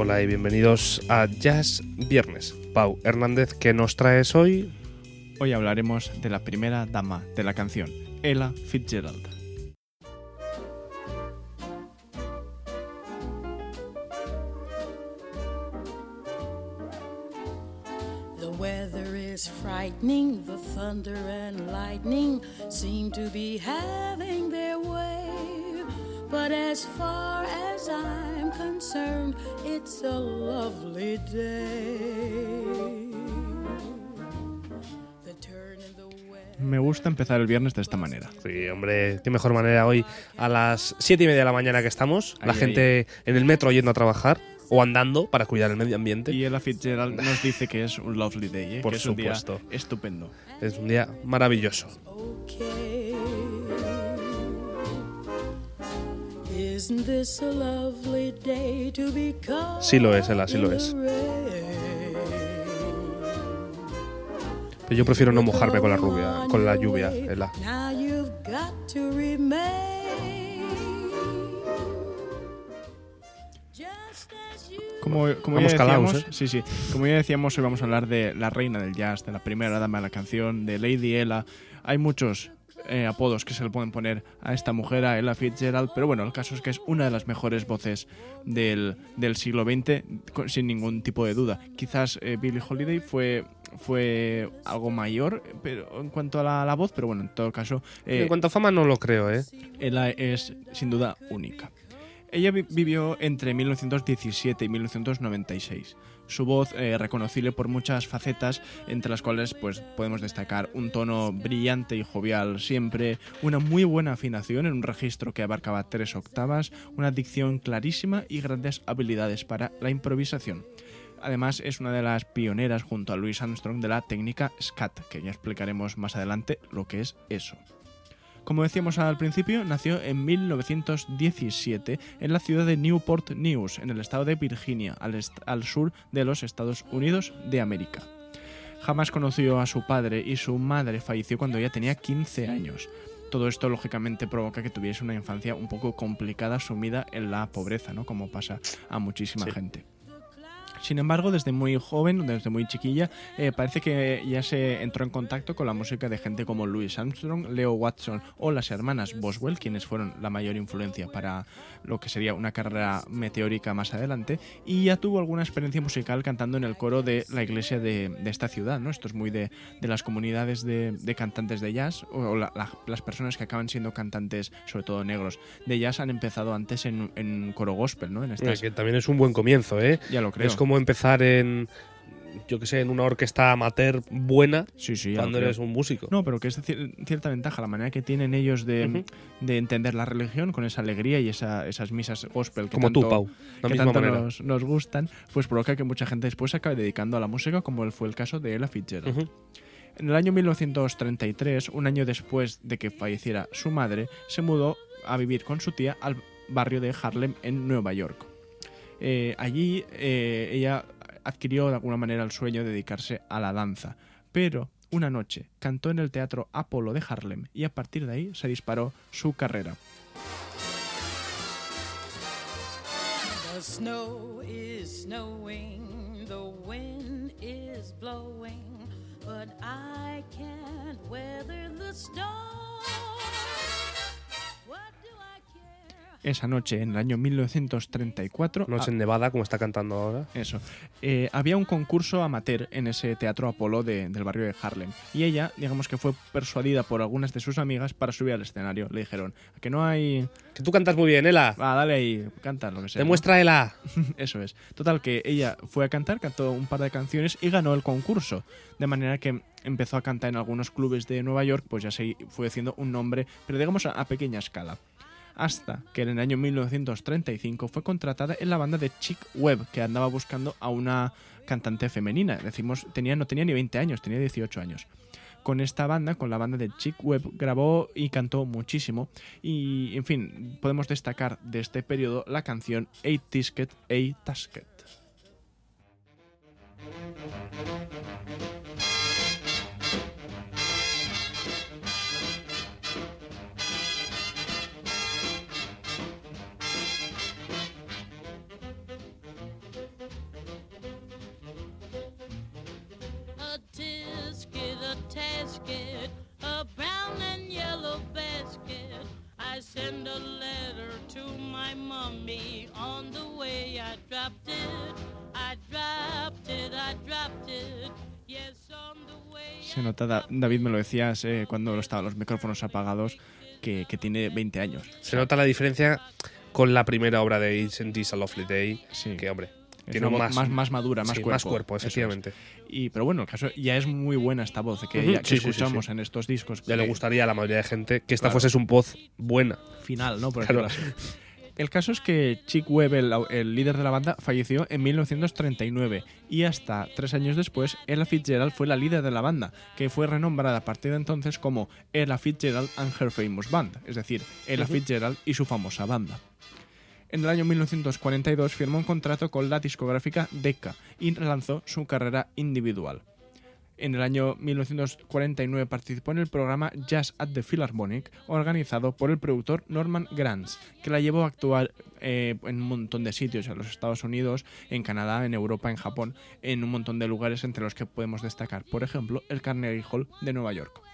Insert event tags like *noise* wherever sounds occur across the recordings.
Hola y bienvenidos a Jazz Viernes. Pau Hernández, ¿qué nos traes hoy? Hoy hablaremos de la primera dama de la canción, Ella Fitzgerald. The weather is frightening, the thunder and lightning seem to be having their way. But as far as I'm concerned, it's a lovely day. Me gusta empezar el viernes de esta manera. Sí, hombre, qué mejor manera hoy a las siete y media de la mañana que estamos, la Ahí, gente en el metro yendo a trabajar o andando para cuidar el medio ambiente. Y Ella Fitzgerald nos dice que es un lovely day, ¿eh? Por que es un día supuesto. estupendo. Es un día maravilloso. okay. Sí lo es, Ela, sí lo in es. the rain? Pero yo prefiero no mojarme con la rubia, con la lluvia, Ela. Now you've got to remain. Just as you Como, como ya calaos, decíamos, sí, sí. Como ya decíamos, hoy vamos a hablar de la reina del jazz, de la primera dama de la canción, de Lady Ella. Hay muchos eh, apodos que se le pueden poner a esta mujer, a Ella Fitzgerald, pero bueno, el caso es que es una de las mejores voces del, del siglo XX, con- sin ningún tipo de duda. Quizás eh, Billie Holiday fue fue algo mayor pero en cuanto a la, la voz, pero bueno, en todo caso, eh, en cuanto a fama no lo creo, ¿eh? ella es sin duda única. Ella vi- vivió entre 1917 y 1996. Su voz eh, reconocible por muchas facetas, entre las cuales pues, podemos destacar un tono brillante y jovial siempre, una muy buena afinación en un registro que abarcaba tres octavas, una dicción clarísima y grandes habilidades para la improvisación. Además, es una de las pioneras junto a Louis Armstrong de la técnica SCAT, que ya explicaremos más adelante lo que es eso. Como decíamos al principio, nació en 1917 en la ciudad de Newport News, en el estado de Virginia, al, sur de los Estados Unidos de América. Jamás conoció a su padre y su madre falleció cuando ella tenía 15 años. Todo esto lógicamente provoca que tuviese una infancia un poco complicada, sumida en la pobreza, ¿no? Como pasa a muchísima Sí. gente. Sin embargo, desde muy joven, desde muy chiquilla, eh, parece que ya se entró en contacto con la música de gente como Louis Armstrong, Leo Watson o las hermanas Boswell, quienes fueron la mayor influencia para lo que sería una carrera meteórica más adelante, y ya tuvo alguna experiencia musical cantando en el coro de la iglesia de, de esta ciudad. ¿no? Esto es muy de, de las comunidades de, de cantantes de jazz, o la- la- las personas que acaban siendo cantantes, sobre todo negros, de jazz han empezado antes en, en un coro gospel, ¿no? En estas, que también es un buen comienzo, ¿eh? ya lo creo. Es como empezar en, yo que sé, en una orquesta amateur buena Sí, sí, cuando eres un músico. No, pero que es cier- cierta ventaja, la manera que tienen ellos de, de entender la religión con esa alegría y esa- esas misas gospel que como tanto, tú, Pau. La que misma tanto manera. nos, nos gustan, pues provoca que mucha gente después se acabe dedicando a la música, como fue el caso de Ella Fitzgerald. En el año 1933, un año después de que falleciera su madre, se mudó a vivir con su tía al barrio de Harlem en Nueva York. Eh, allí eh, ella adquirió de alguna manera el sueño de dedicarse a la danza, pero una noche cantó en el Teatro Apolo de Harlem y a partir de ahí se disparó su carrera. Esa noche, en el año 1934, Noche en Nevada, como está cantando ahora. eso. Eh, había un concurso amateur en ese teatro Apolo de- del barrio de Harlem. Y ella, digamos que fue persuadida por algunas de sus amigas para subir al escenario. Le dijeron, "¿A que no hay... Que tú cantas muy bien, Ela. Va, dale ahí, canta lo que sea. ¿no?". Demuestra Ela. *laughs* Eso es. Total, que ella fue a cantar, cantó un par de canciones y ganó el concurso. De manera que empezó a cantar en algunos clubes de Nueva York, pues ya se fue haciendo un nombre, pero digamos a, a pequeña escala. Hasta que en el año 1935 fue contratada en la banda de Chick Webb, que andaba buscando a una cantante femenina. Decimos, tenía, no tenía ni 20 años, tenía 18 años. Con esta banda, con la banda de Chick Webb, grabó y cantó muchísimo. Y, en fin, podemos destacar de este periodo la canción A Tisket, A Tasket. Se nota, Da- David me lo decías eh, cuando estaban los micrófonos apagados, que, que tiene 20 años. Se nota la diferencia con la primera obra de It's a Lovely Day. Sí. Que, hombre, tiene más, más, más madura, más sí, cuerpo. más cuerpo, es. efectivamente. Y, pero bueno, el caso ya es muy buena esta voz que, Ujú, ya- que sí, escuchamos sí. en estos discos. Ya le que- gustaría a la mayoría de gente que esta Claro. fuese su voz buena. final, ¿no? Por Claro. El caso es que Chick Webb, el, el líder de la banda, falleció en 1939 y hasta tres años después, Ella Fitzgerald fue la líder de la banda, que fue renombrada a partir de entonces como Ella Fitzgerald and Her Famous Band, es decir, Ella Fitzgerald y su famosa banda. En el año 1942 firmó un contrato con la discográfica Decca y relanzó su carrera individual. En el año 1949 participó en el programa Jazz at the Philharmonic, organizado por el productor Norman Granz, que la llevó a actuar eh, en un montón de sitios, en los Estados Unidos, en Canadá, en Europa, en Japón, en un montón de lugares entre los que podemos destacar, por ejemplo, el Carnegie Hall de Nueva York.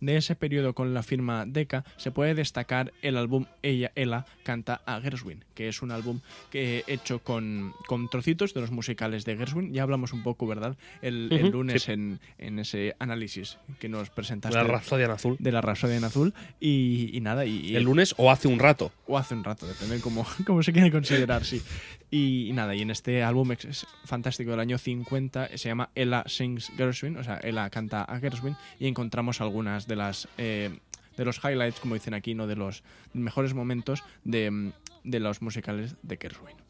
De ese periodo con la firma Decca se puede destacar el álbum Ella, Ella canta a Gershwin, que es un álbum que hecho con, con trocitos de los musicales de Gershwin. Ya hablamos un poco, ¿verdad? El, el lunes sí. en, en ese análisis que nos presentaste La Rapsodia en azul. de la Rapsodia en azul. Y, y nada, y, El lunes o hace un rato. o hace un rato, depende de cómo, *laughs* cómo se quiere considerar, sí. Y, nada, y en este álbum es fantástico del año 50 se llama Ella Sings Gershwin, o sea, Ella canta a Gershwin, y encontramos algunas de las eh, de los highlights, como dicen aquí, no de los mejores momentos de, de los musicales de Gershwin.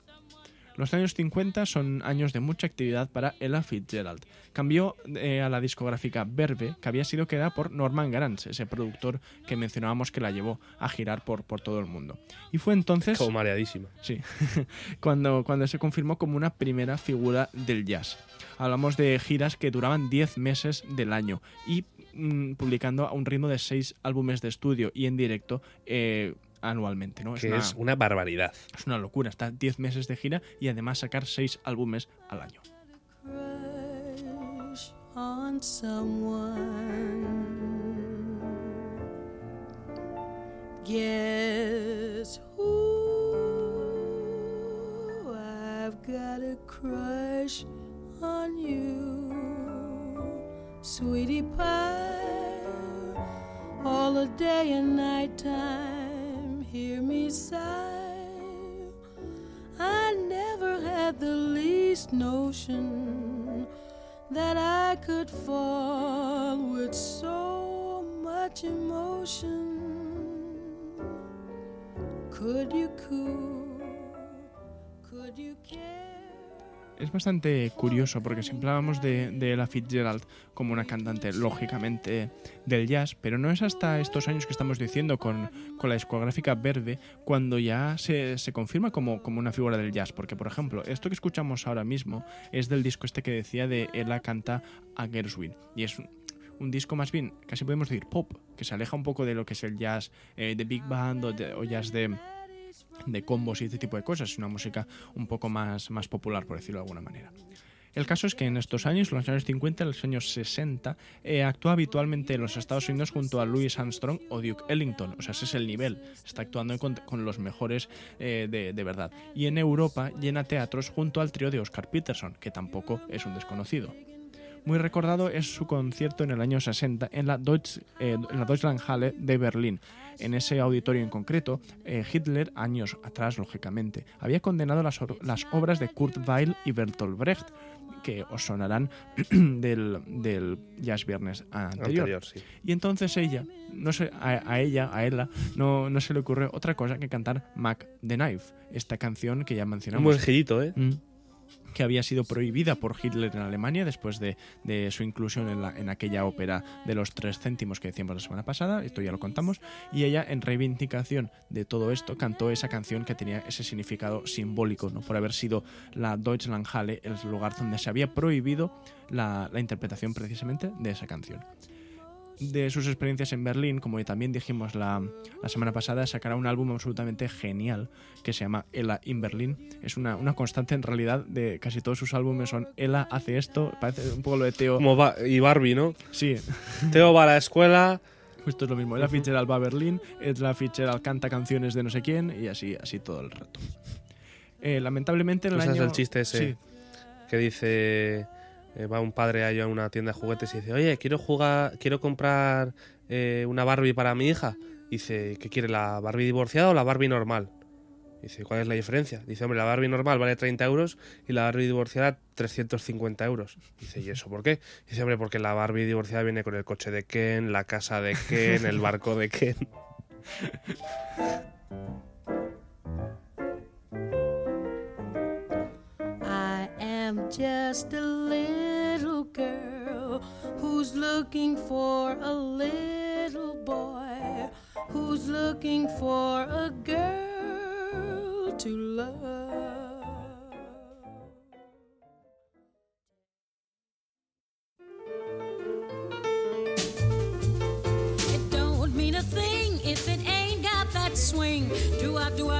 Los años 50 son años de mucha actividad para Ella Fitzgerald. Cambió eh, a la discográfica Verve, que había sido creada por Norman Granz, ese productor que mencionábamos que la llevó a girar por, por todo el mundo. Y fue entonces Como mareadísima. sí, *laughs* cuando, cuando se confirmó como una primera figura del jazz. Hablamos de giras que duraban 10 meses del año y mm, publicando a un ritmo de 6 álbumes de estudio y en directo eh, anualmente. ¿no? Es, Que una, es una barbaridad. es una locura, está 10 meses de gira y además sacar 6 álbumes al año. crush on someone. Guess who? I've got a crush on you, sweetie pie. All the day and night time, hear me sigh. I never had the least notion that I could fall with so much emotion. Could you cool? Could you care? Es bastante curioso porque siempre hablamos de, Ella Fitzgerald como una cantante, lógicamente, del jazz, pero no es hasta estos años que estamos diciendo con, con la discográfica Verde cuando ya se, se confirma como, una figura del jazz. Porque, por ejemplo, esto que escuchamos ahora mismo es del disco este que decía de Ella canta a Gershwin. Y es un, un disco más bien, casi podemos decir pop, que se aleja un poco de lo que es el jazz eh, de big band o, de- o jazz de de combos y este tipo de cosas. Es una música un poco más, más popular, por decirlo de alguna manera. El caso es que en estos años, los años 50 y los años 60, eh, actúa habitualmente en los Estados Unidos junto a Louis Armstrong o Duke Ellington. O sea, ese es el nivel. Está actuando con, los mejores eh, de, de verdad. Y en Europa llena teatros junto al trío de Oscar Peterson, que tampoco es un desconocido. Muy recordado es su concierto en el año 60 en la, Deutsch, eh, en la Deutschlandhalle de Berlín. En ese auditorio en concreto, eh, Hitler, años atrás, lógicamente, había condenado las, obras de Kurt Weill y Bertolt Brecht, que os sonarán *clears throat* del, del Jazz Viernes anterior. Anterior, sí. Y entonces ella, no sé, a, a ella, a ella, no, no se le ocurrió otra cosa que cantar Mac the Knife, esta canción que ya Un mencionamos. buen girito, ¿eh? Mm. Que había sido prohibida por Hitler en Alemania después de, su inclusión en, la- en aquella ópera de los tres céntimos que decíamos la semana pasada, esto ya lo contamos, y ella en reivindicación de todo esto cantó esa canción que tenía ese significado simbólico, ¿no? por haber sido la Deutschlandhalle el lugar donde se había prohibido la interpretación precisamente de esa canción de sus experiencias en Berlín, como también dijimos la, la semana pasada, sacará un álbum absolutamente genial que se llama Ella in Berlin. Es una, una constante en realidad de casi todos sus álbumes son Ella hace esto, parece un poco lo de Teo. Como Ba- y Barbie, ¿no? Sí, Teo va a la escuela. justo es lo mismo. Ella Fitzgerald va a Berlín, Ella Fitzgerald canta canciones de no sé quién y así, así todo el rato. Eh, lamentablemente en el ¿Tú sabes año... el chiste ese? Sí, que dice eh, va un padre a una tienda de juguetes y dice oye quiero jugar quiero comprar eh, una Barbie para mi hija dice ¿qué quiere la Barbie divorciada o la Barbie normal dice ¿cuál es la diferencia? dice hombre la Barbie normal vale 30 euros y la Barbie divorciada 350 euros dice ¿y eso por qué? dice hombre porque la Barbie divorciada viene con el coche de Ken la casa de Ken el barco de Ken *laughs* just a little girl who's looking for a little boy who's looking for a girl to love.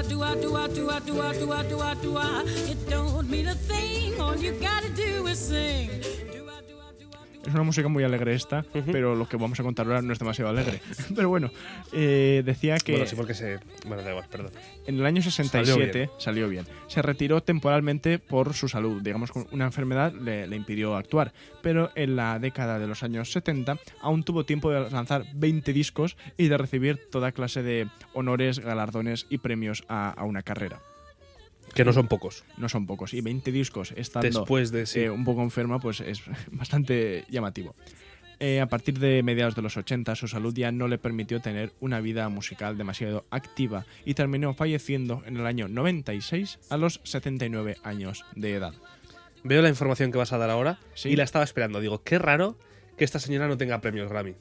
Do I, do I, do I, do I, do I, do I, do I. It don't mean a thing. All you gotta do is sing. Es una música muy alegre esta, pero lo que vamos a contar ahora no es demasiado alegre. *laughs* Pero bueno, eh, decía que bueno sí porque se bueno da igual perdón en el año 67 Salió salió bien. Se retiró temporalmente por su salud. Digamos que una enfermedad le, le impidió actuar. Pero en la década de los años 70 aún tuvo tiempo de lanzar 20 discos y de recibir toda clase de honores, galardones y premios a, a una carrera. Que no son pocos No son pocos. Y 20 discos estando después de sí. eh, un poco enferma, pues es *laughs* bastante llamativo. Eh, a partir de mediados de los 80, su salud ya no le permitió tener una vida musical demasiado activa y terminó falleciendo en el año 96 a los 79 años de edad. Veo la información que vas a dar ahora Sí. y la estaba esperando. Digo, qué raro que esta señora no tenga premios Grammy.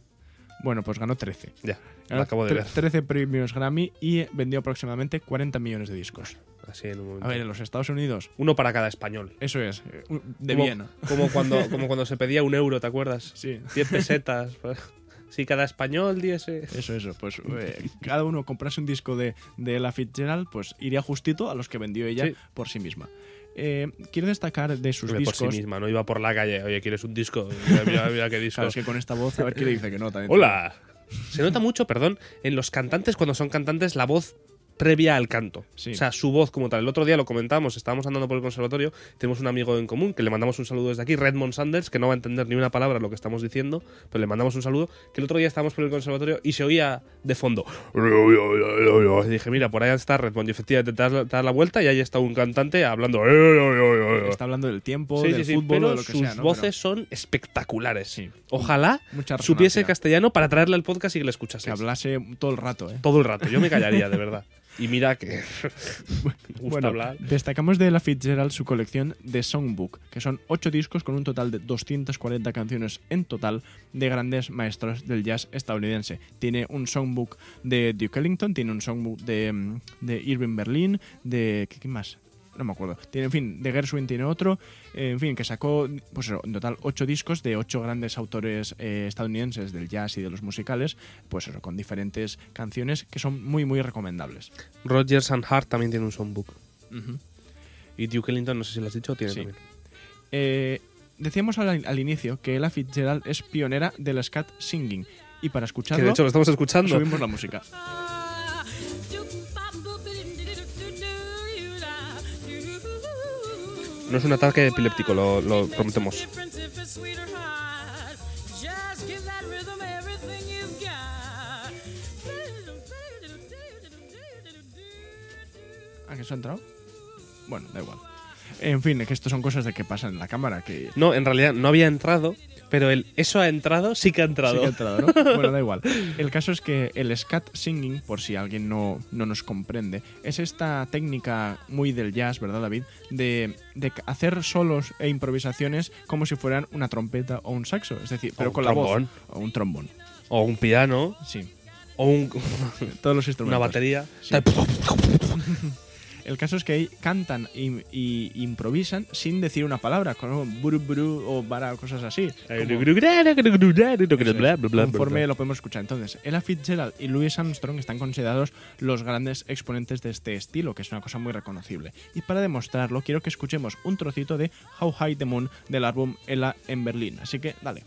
Bueno, pues ganó 13. Ya, Ganó lo acabo de tre- ver. 13 premios Grammy y vendió aproximadamente 40 millones de discos. Así en un momento. A ver, en los Estados Unidos, Uno para cada español. eso es, eh, de como, bien. Como *laughs* cuando, como cuando se pedía un euro, ¿te acuerdas? Sí. 10 pesetas. *laughs* pues. Si cada español diese. Eso, eso. Pues eh, cada uno comprase un disco de, de Ella Fitzgerald, pues iría justito a los que vendió ella Sí. por sí misma. Eh, quiero destacar de sus Hombre, por discos. sí misma, no iba por la calle. Oye, ¿quieres un disco? *laughs* Mira, mira, mira qué disco. Claro, es que con esta voz, a ver qué le dice que no. También Hola. Se nota mucho, perdón, en los cantantes, cuando son cantantes, la voz previa al canto. Sí. O sea, su voz como tal. El otro día lo comentamos, estábamos andando por el conservatorio, tenemos un amigo en común que le mandamos un saludo desde aquí, Redmond Sanders, que no va a entender ni una palabra lo que estamos diciendo, pero le mandamos un saludo, que el otro día estábamos por el conservatorio y se oía de fondo. Y dije, mira, por ahí está Redmond. Y efectivamente te das, la- te das la vuelta y ahí está un cantante hablando. Está hablando del tiempo, Sí, del sí, fútbol, pero de lo que sus sea. ¿no? voces son espectaculares. Ojalá supiese castellano para traerle al podcast y que le escuchase. Que hablase todo el rato, ¿eh? Todo el rato. Yo me callaría, de verdad. *laughs* Y mira que *laughs* gusta Bueno, hablar. destacamos de la Fitzgerald su colección de Songbook, que son 8 discos con un total de 240 canciones en total de grandes maestros del jazz estadounidense. Tiene un Songbook de Duke Ellington, tiene un Songbook de, mm, de Irving Berlin, de... ¿qué, qué más? No me acuerdo. Tiene, en fin, de Gershwin tiene otro. eh, en fin, que sacó, pues eso, en total, 8 discos de 8 grandes autores eh, estadounidenses del jazz y de los musicales, pues eso, con diferentes canciones que son muy, muy recomendables. Rogers and Hart también tiene un songbook. Y Duke Ellington, no sé si lo has dicho, tiene Sí. también. Eh, decíamos al, al inicio que Ella Fitzgerald es pionera del scat singing. Y para Que escucharlo, de hecho lo estamos escuchando. subimos la música. *laughs* No es un ataque epiléptico, lo, lo prometemos. ¿A que se ha entrado? Bueno, da igual. En fin, que esto son cosas de que pasan en la cámara, que No, en realidad no había entrado, pero el eso ha entrado, sí que ha Sí entrado. que ha entrado, ¿no? *laughs* bueno, da igual. El caso es que el scat singing, por si alguien no, no nos comprende, es esta técnica muy del jazz, ¿verdad, David? De, de hacer solos e improvisaciones como si fueran una trompeta o un saxo. Es decir, pero un con la voz. trombón. O un trombón. O un piano, Sí. o un- Todos los *laughs* instrumentos. una batería. Sí. *laughs* El caso es que ahí cantan y, y improvisan sin decir una palabra, como buru buru o para cosas así. Como- Conforme lo podemos escuchar. Entonces, Ella Fitzgerald y Louis Armstrong están considerados los grandes exponentes de este estilo, que es una cosa muy reconocible. Y para demostrarlo, quiero que escuchemos un trocito de How High the Moon del álbum Ella en Berlín. Así que, dale.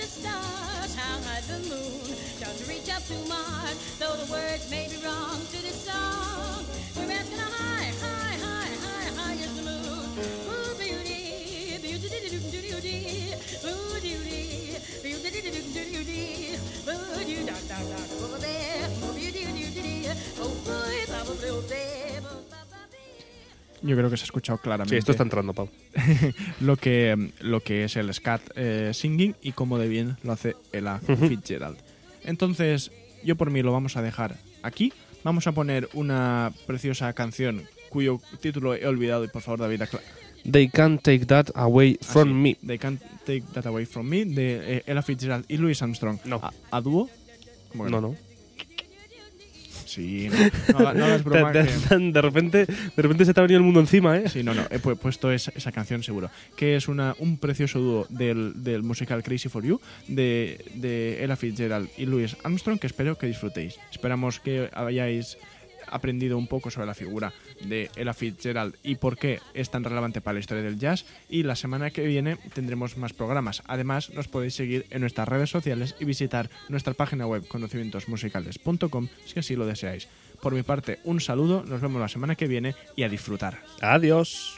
The stars? How high the moon does it reach up to Mars? Though the words may be wrong to this song, we're asking high, high, high, high, high is the moon. Ooh, beauty, beauty, beauty, beauty, ooh, beauty, beauty, beauty, beauty, ooh, beauty, da, da, da, over there, oh, beauty, beauty, oh, boy, ba, ba, ba, Yo creo que se ha escuchado claramente Sí, esto está entrando, Pau. *laughs* lo, que, lo que es el scat eh, singing y cómo de bien lo hace Ella Fitzgerald. Entonces, yo por mí lo vamos a dejar aquí. Vamos a poner una preciosa canción cuyo título he olvidado y por favor David acla- They can't take that away Ah, from me. They Can't Take That Away From Me de eh, Ella Fitzgerald y Louis Armstrong. No. ¿A, a dúo? ¿Cómo que No, no. Sí, no. No, *laughs* broma De, que- de- de repente, de repente se te ha venido el mundo encima, ¿eh? Sí, no, no, he pu- puesto esa, esa canción seguro. Que es una, un precioso dúo del, del musical Crazy for You de, de Ella Fitzgerald y Louis Armstrong que espero que disfrutéis. Esperamos que hayáis aprendido un poco sobre la figura de Ella Fitzgerald y por qué es tan relevante para la historia del jazz. Y la semana que viene tendremos más programas. Además, nos podéis seguir en nuestras redes sociales y visitar nuestra página web conocimientosmusicales.com si así lo deseáis. Por mi parte, un saludo, nos vemos la semana que viene y a disfrutar. Adiós.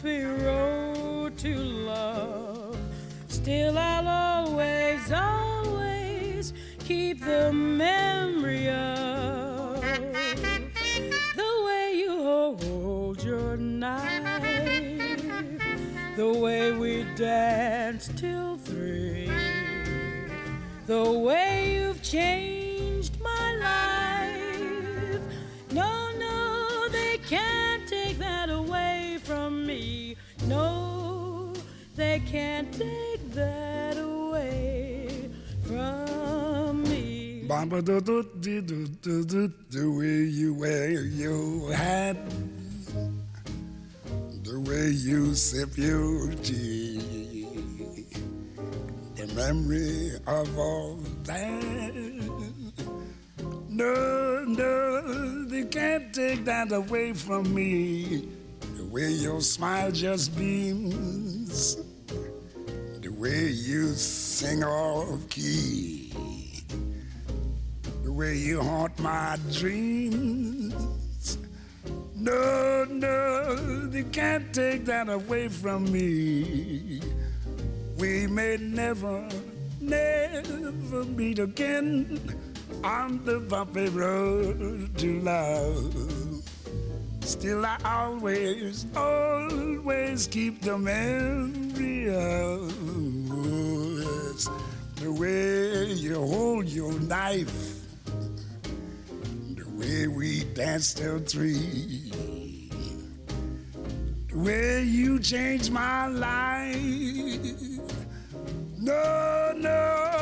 bumpy road to love. Still, I'll always, always keep the memory of the way you hold your knife, the way we danced till three, the way you've changed No, they can't take that away from me. Bamba do do do do do do way you wear your hat, the way you sip your tea, the memory of all that. No, no, they can't take that away from me. Way your smile just beams, the way you sing off key the way you haunt my dreams. No, no, they can't take that away from me. We may never, never meet again on the bumpy road to love. Still, I always, always keep the memory of the way you hold your knife the way we danced till three, the way you changed my life. No, no,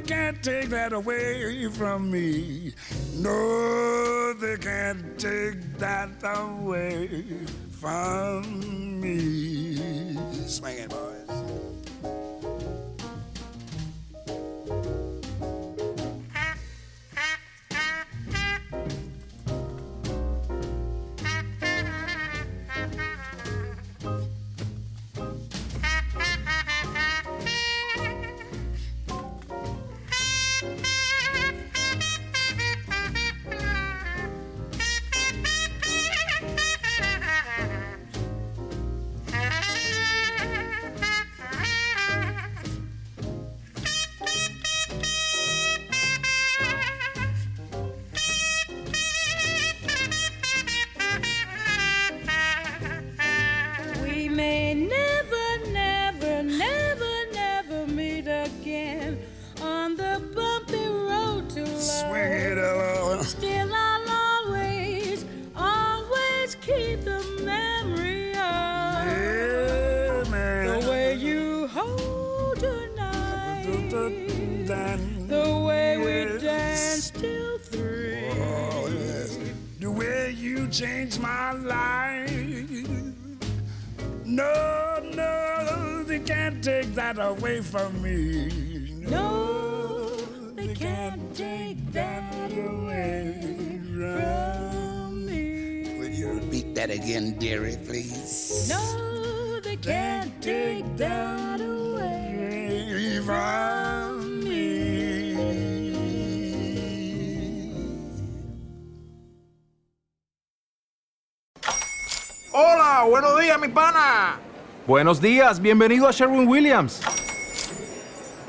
they can't take that away from me. No, they can't take that away from me. Swing it, boys. Me. No, they can't take that away from me. Will you repeat that again, dearie, please? No, they can't take that away from me. Hola, buenos días, mi pana. Buenos días, bienvenido a Sherwin Williams.